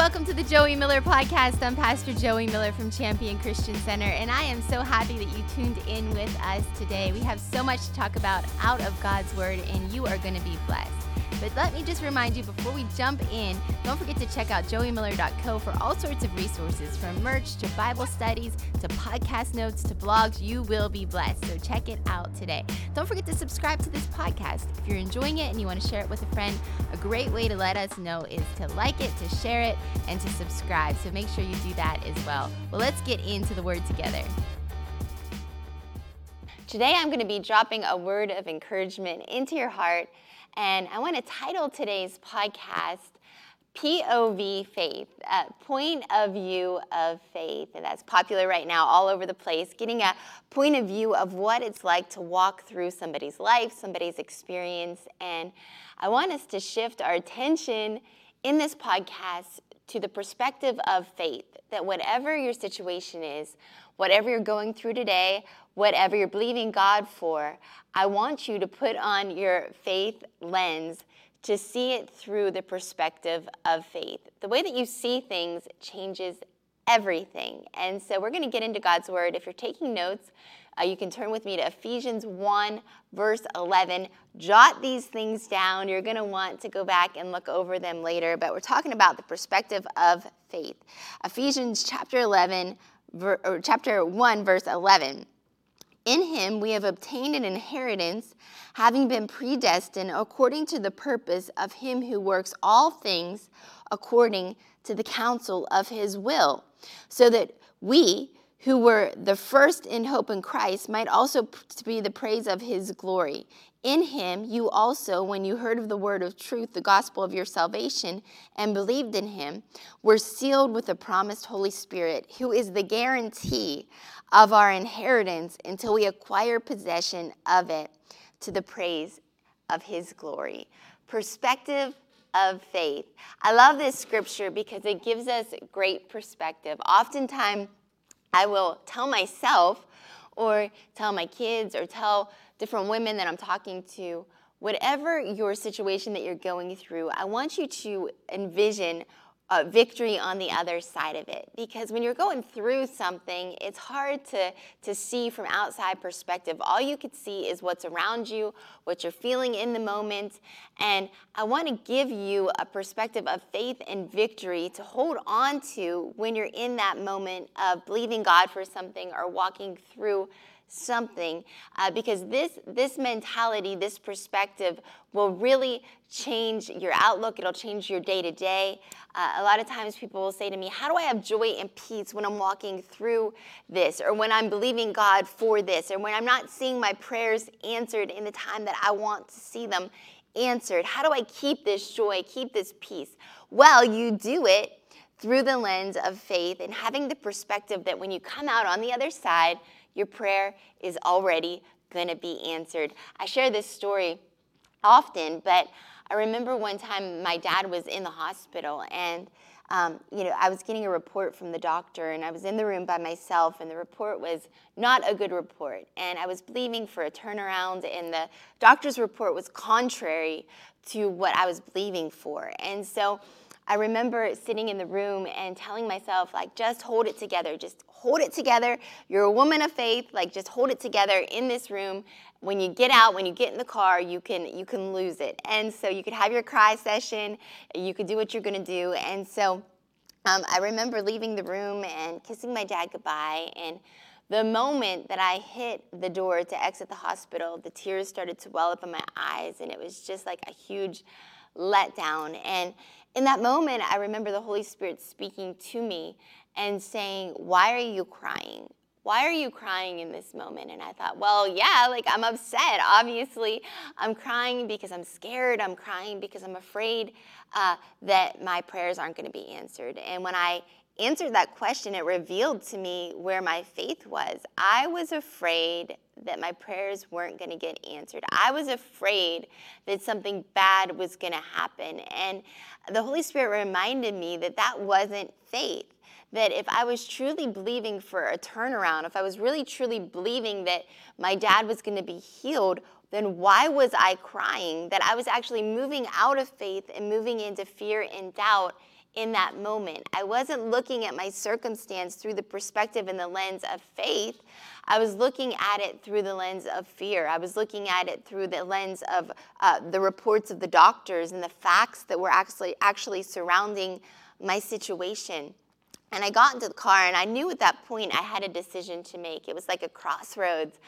welcome to the Joey Miller podcast. I'm Pastor Joey Miller from Champion Christian Center, and I am so happy that you tuned in with us today. We have so much to talk about out of God's Word, and you are going to be blessed. But let me just remind you before we jump in, don't forget to check out joeymiller.co for all sorts of resources from merch to Bible studies to podcast notes to blogs. You will be blessed. So check it out today. Don't forget to subscribe to this podcast. If you're enjoying it and you want to share it with a friend, a great way to let us know is to like it, to share it, and to subscribe. So make sure you do that as well. Well, let's get into the word together. Today, I'm going to be dropping a word of encouragement into your heart and I want to title today's podcast POV Faith, uh, Point of View of Faith. And that's popular right now all over the place, getting a point of view of what it's like to walk through somebody's life, somebody's experience. And I want us to shift our attention in this podcast to the perspective of faith, that whatever your situation is, whatever you're going through today, whatever you're believing God for, I want you to put on your faith lens to see it through the perspective of faith. The way that you see things changes everything. And so we're going to get into God's word. If you're taking notes, uh, you can turn with me to Ephesians 1, verse 11. Jot these things down. You're going to want to go back and look over them later, but we're talking about the perspective of faith. Ephesians chapter 11, ver, chapter 1, verse 11. In him we have obtained an inheritance, having been predestined according to the purpose of him who works all things according to the counsel of his will, so that we, who were the first in hope in Christ, might also be the praise of his glory. In him, you also, when you heard of the word of truth, the gospel of your salvation, and believed in him, were sealed with the promised Holy Spirit, who is the guarantee of our inheritance until we acquire possession of it to the praise of his glory. Perspective of faith. I love this scripture because it gives us great perspective. Oftentimes, I will tell myself, or tell my kids, or tell different women that I'm talking to, whatever your situation that you're going through, I want you to envision a victory on the other side of it. Because when you're going through something, it's hard to, to see from outside perspective. All you could see is what's around you, what you're feeling in the moment. And I want to give you a perspective of faith and victory to hold on to when you're in that moment of believing God for something or walking through something uh, because this this mentality this perspective will really change your outlook. It'll change your day to day. A lot of times people will say to me how do i have joy and peace when i'm walking through this or when i'm believing god for this or when i'm not seeing my prayers answered in the time that i want to see them answered? How do i keep this joy keep this peace? Well you do it through the lens of faith and having the perspective that when you come out on the other side your prayer is already going to be answered. I share this story often, but I remember one time my dad was in the hospital and um, you know, I was getting a report from the doctor, and I was in the room by myself, and the report was not a good report. And I was believing for a turnaround, and the doctor's report was contrary to what I was believing for. And so I remember sitting in the room and telling myself, like, just hold it together, just hold it together. You're a woman of faith. Like just hold it together in this room. When you get out, when you get in the car, you can you can lose it. And so you could have your cry session. You could do what you're gonna do. And so um, I remember leaving the room and kissing my dad goodbye. And the moment that I hit the door to exit the hospital, the tears started to well up in my eyes, and it was just like a huge letdown. And in that moment, I remember the Holy Spirit speaking to me and saying, Why are you crying? Why are you crying in this moment? And I thought, well, yeah, like I'm upset. Obviously, I'm crying because I'm scared. I'm crying because I'm afraid uh, that my prayers aren't going to be answered. And when I answered that question, it revealed to me where my faith was. I was afraid that my prayers weren't going to get answered. I was afraid that something bad was going to happen. And the Holy Spirit reminded me that that wasn't faith that if I was truly believing for a turnaround, if I was really truly believing that my dad was going to be healed, then why was I crying? That I was actually moving out of faith and moving into fear and doubt in that moment. I wasn't looking at my circumstance through the perspective and the lens of faith. I was looking at it through the lens of fear. I was looking at it through the lens of uh, the reports of the doctors and the facts that were actually actually surrounding my situation. And I got into the car, and I knew at that point I had a decision to make. It was like a crossroads.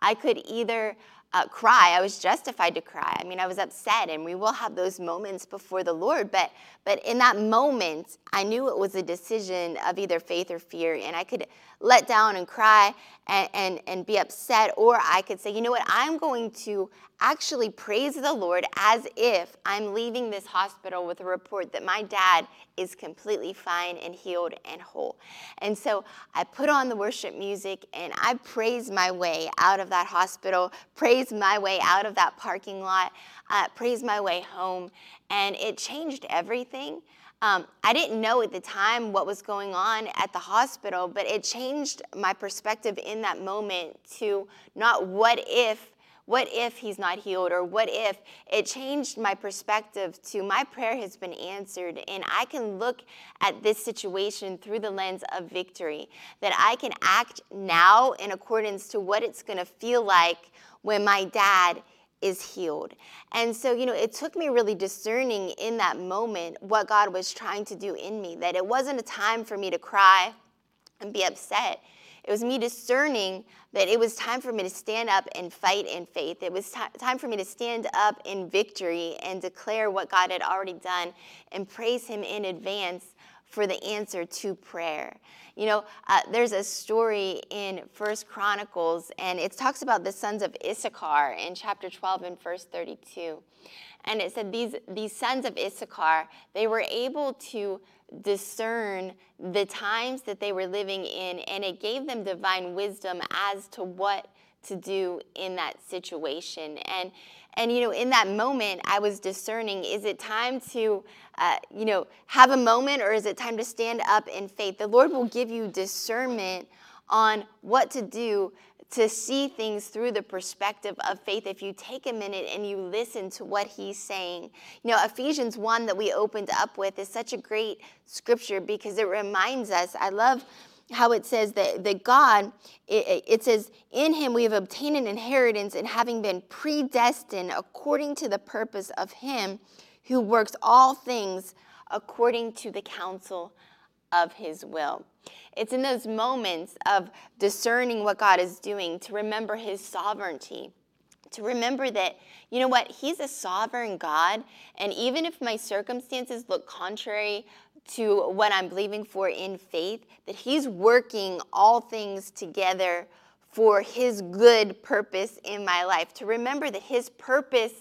I could either uh, cry. I was justified to cry. I mean, I was upset, and we will have those moments before the Lord. But, but in that moment, I knew it was a decision of either faith or fear, and I could let down and cry and, and, and be upset, or I could say, you know what, I'm going to actually praise the Lord as if I'm leaving this hospital with a report that my dad is completely fine and healed and whole. And so I put on the worship music and I praised my way out of that hospital, praised my way out of that parking lot, uh, praised my way home, and it changed everything. Um, I didn't know at the time what was going on at the hospital, but it changed my perspective in that moment to not what if what if he's not healed? Or what if it changed my perspective to my prayer has been answered and I can look at this situation through the lens of victory, that I can act now in accordance to what it's going to feel like when my dad is healed. And so, you know, it took me really discerning in that moment what God was trying to do in me, that it wasn't a time for me to cry and be upset. It was me discerning that it was time for me to stand up and fight in faith. It was t- time for me to stand up in victory and declare what God had already done and praise Him in advance for the answer to prayer. You know, uh, there's a story in First Chronicles, and it talks about the sons of Issachar in chapter 12 and verse 32. And it said these, these sons of Issachar, they were able to discern the times that they were living in, and it gave them divine wisdom as to what to do in that situation. And and you know, in that moment, I was discerning: is it time to, uh, you know, have a moment, or is it time to stand up in faith? The Lord will give you discernment on what to do to see things through the perspective of faith if you take a minute and you listen to what he's saying. You know, Ephesians 1 that we opened up with is such a great scripture because it reminds us, I love how it says that, that God, it, it says, in him we have obtained an inheritance and having been predestined according to the purpose of him who works all things according to the counsel of his will. It's in those moments of discerning what God is doing to remember his sovereignty, to remember that, you know what, he's a sovereign God. And even if my circumstances look contrary to what I'm believing for in faith, that he's working all things together for his good purpose in my life. To remember that his purpose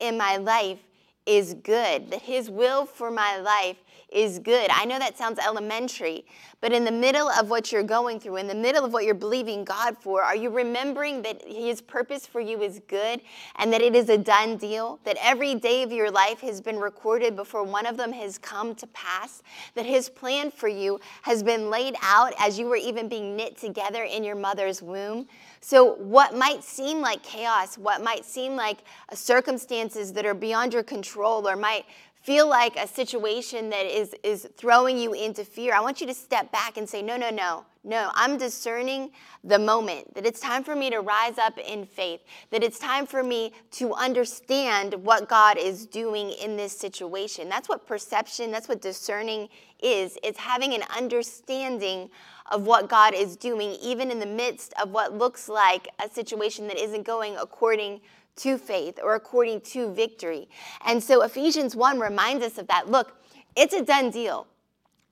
in my life is good, that his will for my life is good. I know that sounds elementary, but in the middle of what you're going through, in the middle of what you're believing God for, are you remembering that His purpose for you is good and that it is a done deal? That every day of your life has been recorded before one of them has come to pass? That His plan for you has been laid out as you were even being knit together in your mother's womb? So, what might seem like chaos, what might seem like circumstances that are beyond your control, or might feel like a situation that is, is throwing you into fear, I want you to step back and say, No, no, no, no. I'm discerning the moment that it's time for me to rise up in faith, that it's time for me to understand what God is doing in this situation. That's what perception, that's what discerning is. It's having an understanding of what God is doing, even in the midst of what looks like a situation that isn't going according to faith or according to victory. And so Ephesians 1 reminds us of that. Look, it's a done deal.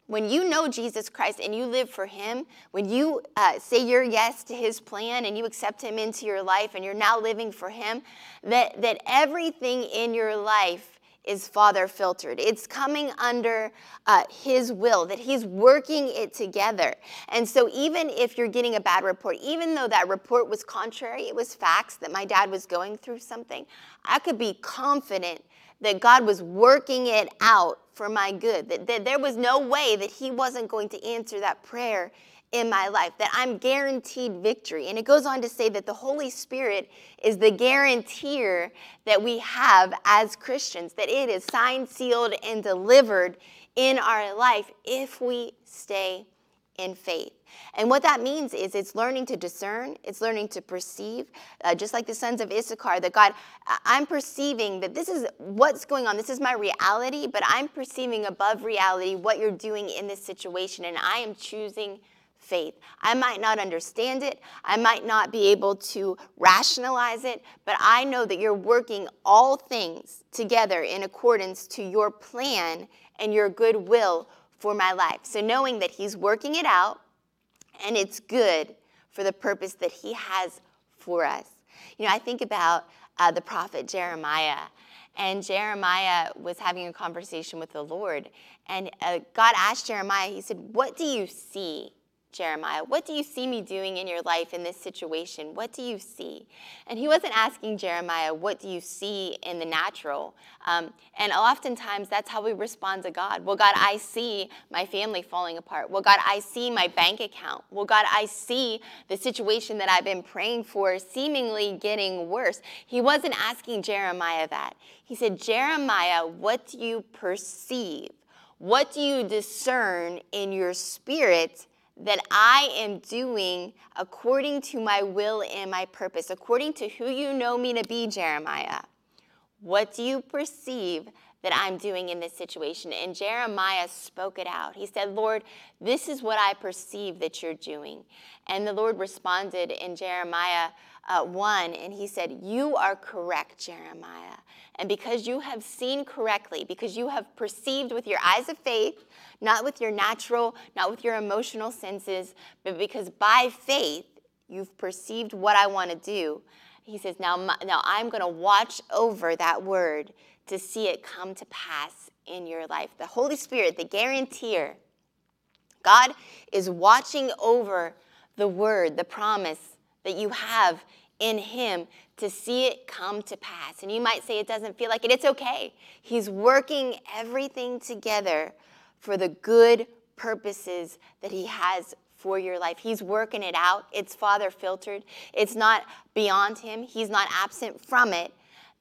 When you know Jesus Christ and you live for Him, when you uh, say your yes to His plan and you accept Him into your life and you're now living for Him, that, that everything in your life is father filtered. It's coming under uh, his will, that he's working it together. And so, even if you're getting a bad report, even though that report was contrary, it was facts that my dad was going through something, I could be confident that God was working it out for my good, that, that there was no way that he wasn't going to answer that prayer in my life, that I'm guaranteed victory. And it goes on to say that the Holy Spirit is the guarantor that we have as Christians, that it is signed, sealed, and delivered in our life if we stay in faith. And what that means is it's learning to discern, it's learning to perceive, uh, just like the sons of Issachar, that God, I'm perceiving that this is what's going on. This is my reality, but I'm perceiving above reality what you're doing in this situation, and I am choosing faith. I might not understand it, I might not be able to rationalize it, but I know that you're working all things together in accordance to your plan and your good will for my life. So knowing that He's working it out and it's good for the purpose that He has for us. You know, I think about uh, the prophet Jeremiah. And Jeremiah was having a conversation with the Lord. And uh, God asked Jeremiah, He said, What do you see? Jeremiah, what do you see me doing in your life in this situation? What do you see? And he wasn't asking Jeremiah, what do you see in the natural? Um, and oftentimes that's how we respond to God. Well, God, I see my family falling apart. Well, God, I see my bank account. Well, God, I see the situation that I've been praying for seemingly getting worse. He wasn't asking Jeremiah that. He said, Jeremiah, what do you perceive? What do you discern in your spirit? That I am doing according to my will and my purpose, according to who you know me to be, Jeremiah. What do you perceive that I'm doing in this situation? And Jeremiah spoke it out. He said, Lord, this is what I perceive that you're doing. And the Lord responded in Jeremiah uh, 1, and he said, You are correct, Jeremiah. And because you have seen correctly, because you have perceived with your eyes of faith, not with your natural, not with your emotional senses, but because by faith you've perceived what I want to do, he says, Now, now I'm going to watch over that word to see it come to pass in your life. The Holy Spirit, the guarantor, God is watching over the word, the promise that you have in Him to see it come to pass. And you might say it doesn't feel like it. It's okay. He's working everything together for the good purposes that He has for your life. He's working it out. It's Father filtered, it's not beyond Him, He's not absent from it.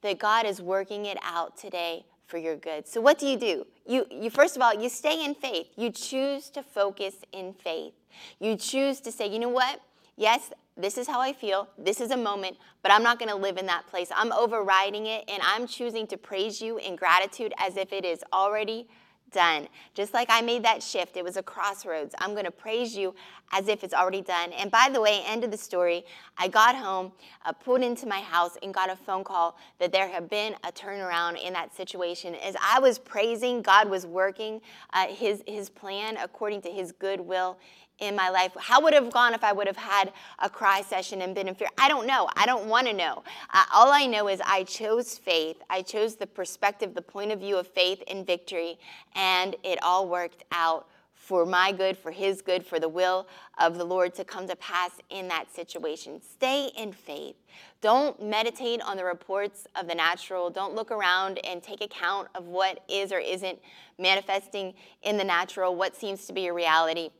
That God is working it out today for your good. So what do you do? You, you first of all, you stay in faith. You choose to focus in faith. You choose to say, you know what? Yes, this is how I feel. This is a moment, but I'm not going to live in that place. I'm overriding it and I'm choosing to praise you in gratitude as if it is already done. Just like I made that shift, it was a crossroads. I'm going to praise you as if it's already done. And by the way, end of the story, I got home, uh, pulled into my house, and got a phone call that there had been a turnaround in that situation. As I was praising, God was working uh, his, his plan according to his good will in my life. How would it have gone if I would have had a cry session and been in fear? I don't know. I don't want to know. Uh, all I know is I chose faith. I chose the perspective, the point of view of faith and victory, and it all worked out for my good, for his good, for the will of the Lord to come to pass in that situation. Stay in faith. Don't meditate on the reports of the natural. Don't look around and take account of what is or isn't manifesting in the natural, what seems to be a reality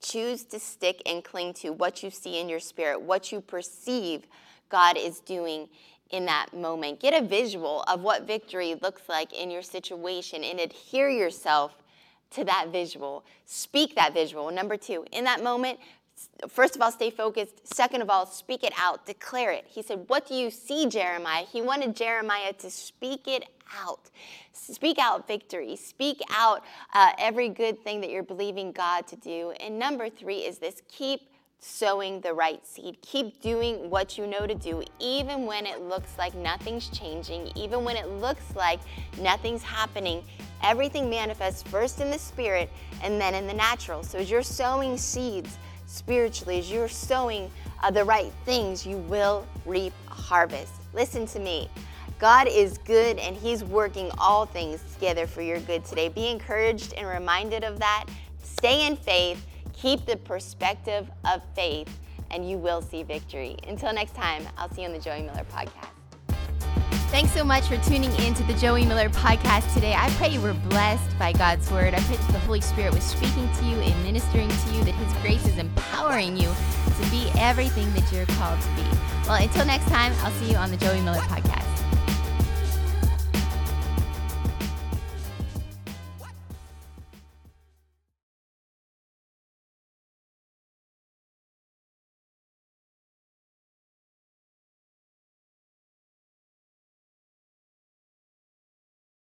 Choose to stick and cling to what you see in your spirit, what you perceive God is doing in that moment. Get a visual of what victory looks like in your situation and adhere yourself to that visual. Speak that visual. Number two, in that moment, first of all, stay focused. Second of all, speak it out, declare it. He said, What do you see, Jeremiah? He wanted Jeremiah to speak it out. Speak out victory. Speak out uh, every good thing that you're believing God to do. And number three is this keep sowing the right seed. Keep doing what you know to do, even when it looks like nothing's changing, even when it looks like nothing's happening. Everything manifests first in the spirit and then in the natural. So as you're sowing seeds spiritually, as you're sowing uh, the right things, you will reap a harvest. Listen to me. God is good and He's working all things together for your good today. Be encouraged and reminded of that. Stay in faith, keep the perspective of faith, and you will see victory. Until next time, I'll see you on the Joey Miller podcast. Thanks so much for tuning in to the Joey Miller podcast today. I pray you were blessed by God's word. I pray that the Holy Spirit was speaking to you and ministering to you, that His grace is empowering you to be everything that you're called to be. Well, until next time, I'll see you on the Joey Miller podcast.